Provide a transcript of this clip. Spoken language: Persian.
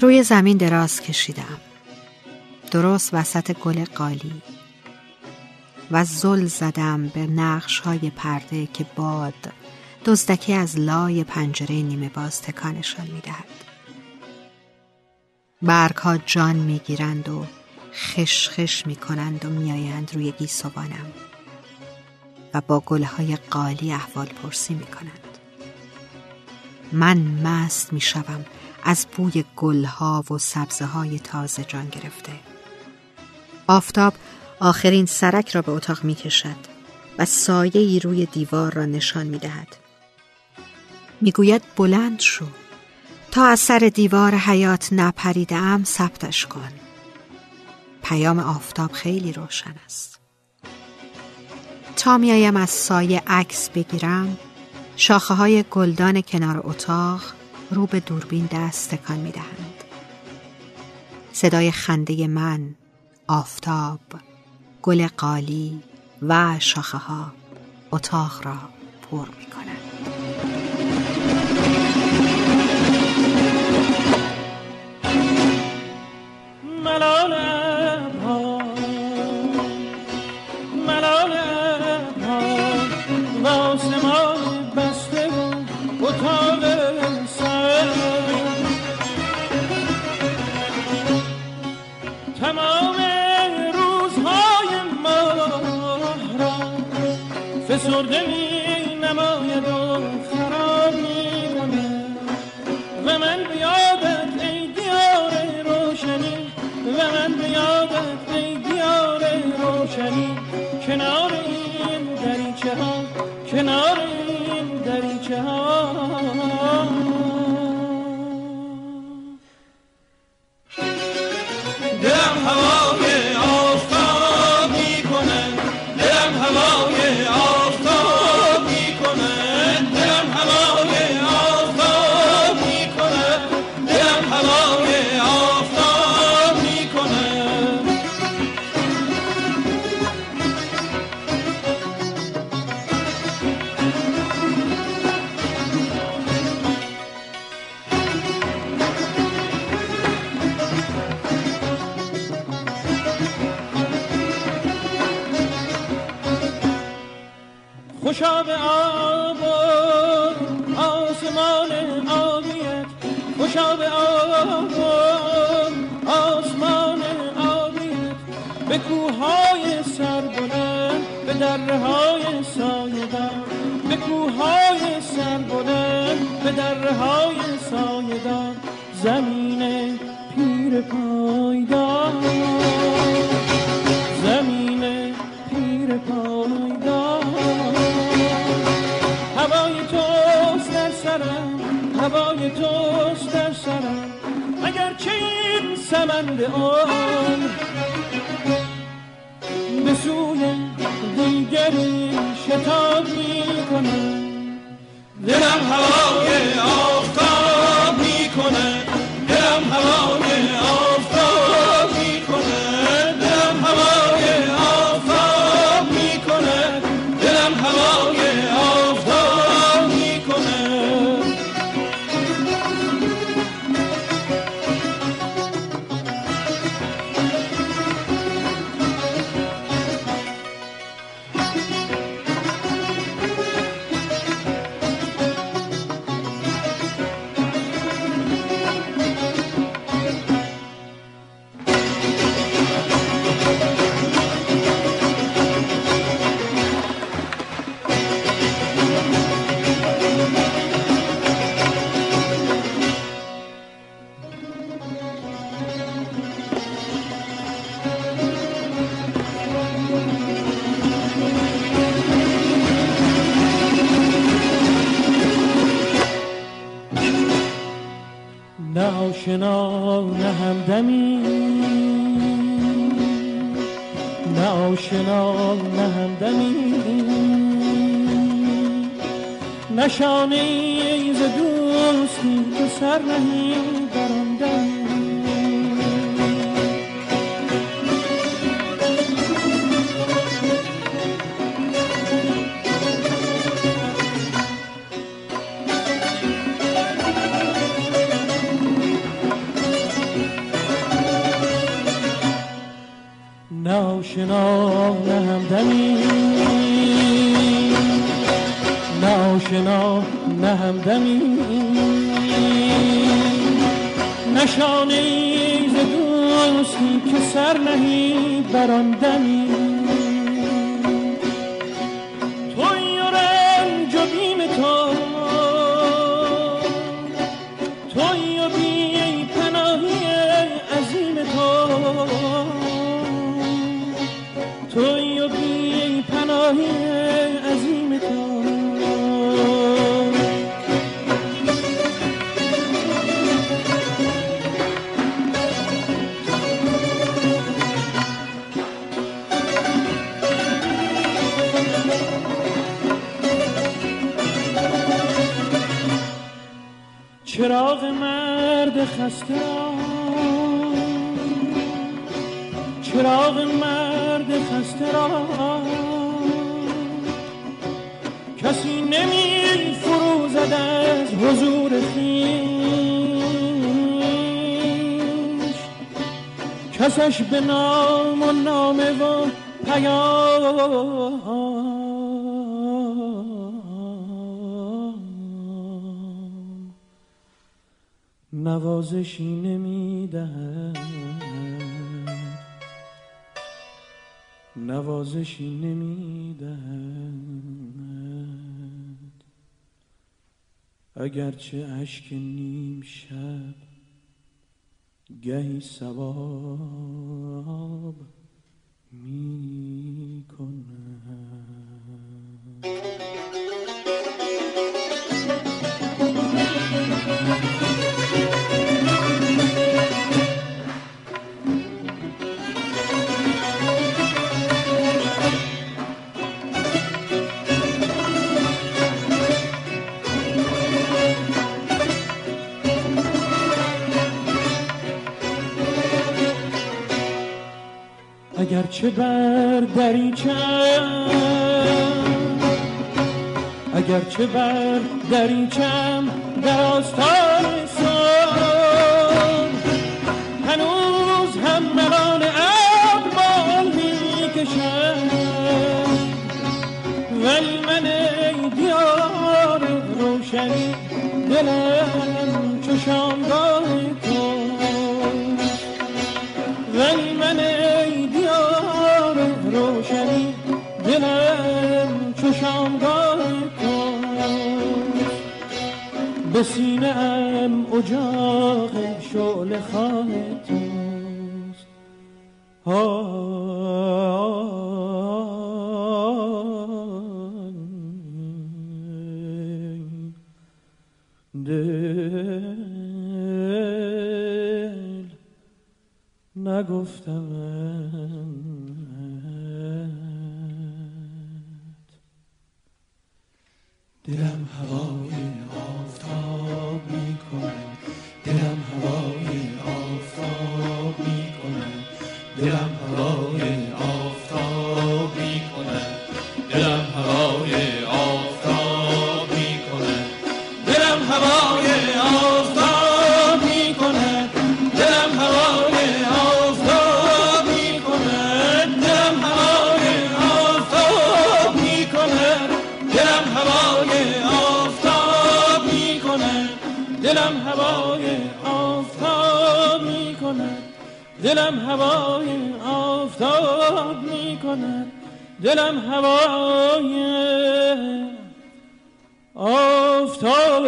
روی زمین دراز کشیدم درست وسط گل قالی. و زل زدم به نقش های پرده که باد دزدکی از لای پنجره نیمه باز تکانشان می‌دهد. برگ ها جان می‌گیرند و خش خش می‌کنند و میآیند روی گیسوانم. و با گلهای قالی احوال پرسی می‌کنند. من مست می‌شوم. از بوی گلها و سبزه های تازه جان گرفته. آفتاب آخرین سرک را به اتاق می کشد و سایه ای روی دیوار را نشان می دهد. می گوید بلند شو. تا از سر دیوار حیات نپریده ام ثبتش کن. پیام آفتاب خیلی روشن است. تا میایم از سایه عکس بگیرم شاخه های گلدان کنار اتاق رو به دوربین دست تکان می دهند. صدای خنده من، آفتاب، گل قالی و شاخه ها اتاق را پر می فسرده می نماید و خراب می و من بیادت ای دیار روشنی و من بیادت ای دیار روشنی. کنار خوشا به آب آسمان آبیت. خوشا به آب آسمان آبیت. به کوههای سربلند به دره های سایدان به کوههای سربلند به دره های سایدان زمین پیر پایدار. سمند آن به سوی دیگری شتاب می کنم دلم هوای آفتاب آشنا نه همدمی نه آشنا نه همدمی نشانه ز دوستی که سر نهی در آشنا نه همدمی نه آشنا نه همدمی نشانه ز دوستی که سر نهی توی و بی پناه عظیم تو. چراغ مرد خسته چراغ مرد خسته را. کسی نمی فروزد از حضور خیش کسش به نام و نامه و پیام. نوازشی نمی‌دهد نوازشی نمی‌دهد. اگرچه اشک نیم شب گهی سواب می اگرچه بر دریچم اگرچه بر دریچم در آستان سان؟ هنوز هم ملال اقبال می کشم ولی من ای دیار روشنی دلم چو شامگاه تو. ولی من به ام اجاق شعل خانه توست دل نگفتم دلم هوا هوای آفتاب می دلم هوای آفتاب می دلم هوای آفتاب می دلم هوای آفتاب می دلم هوای آفتاب می دلم هوای آفتاب می دلم هوای آفتاب می دلم هوای آفتاب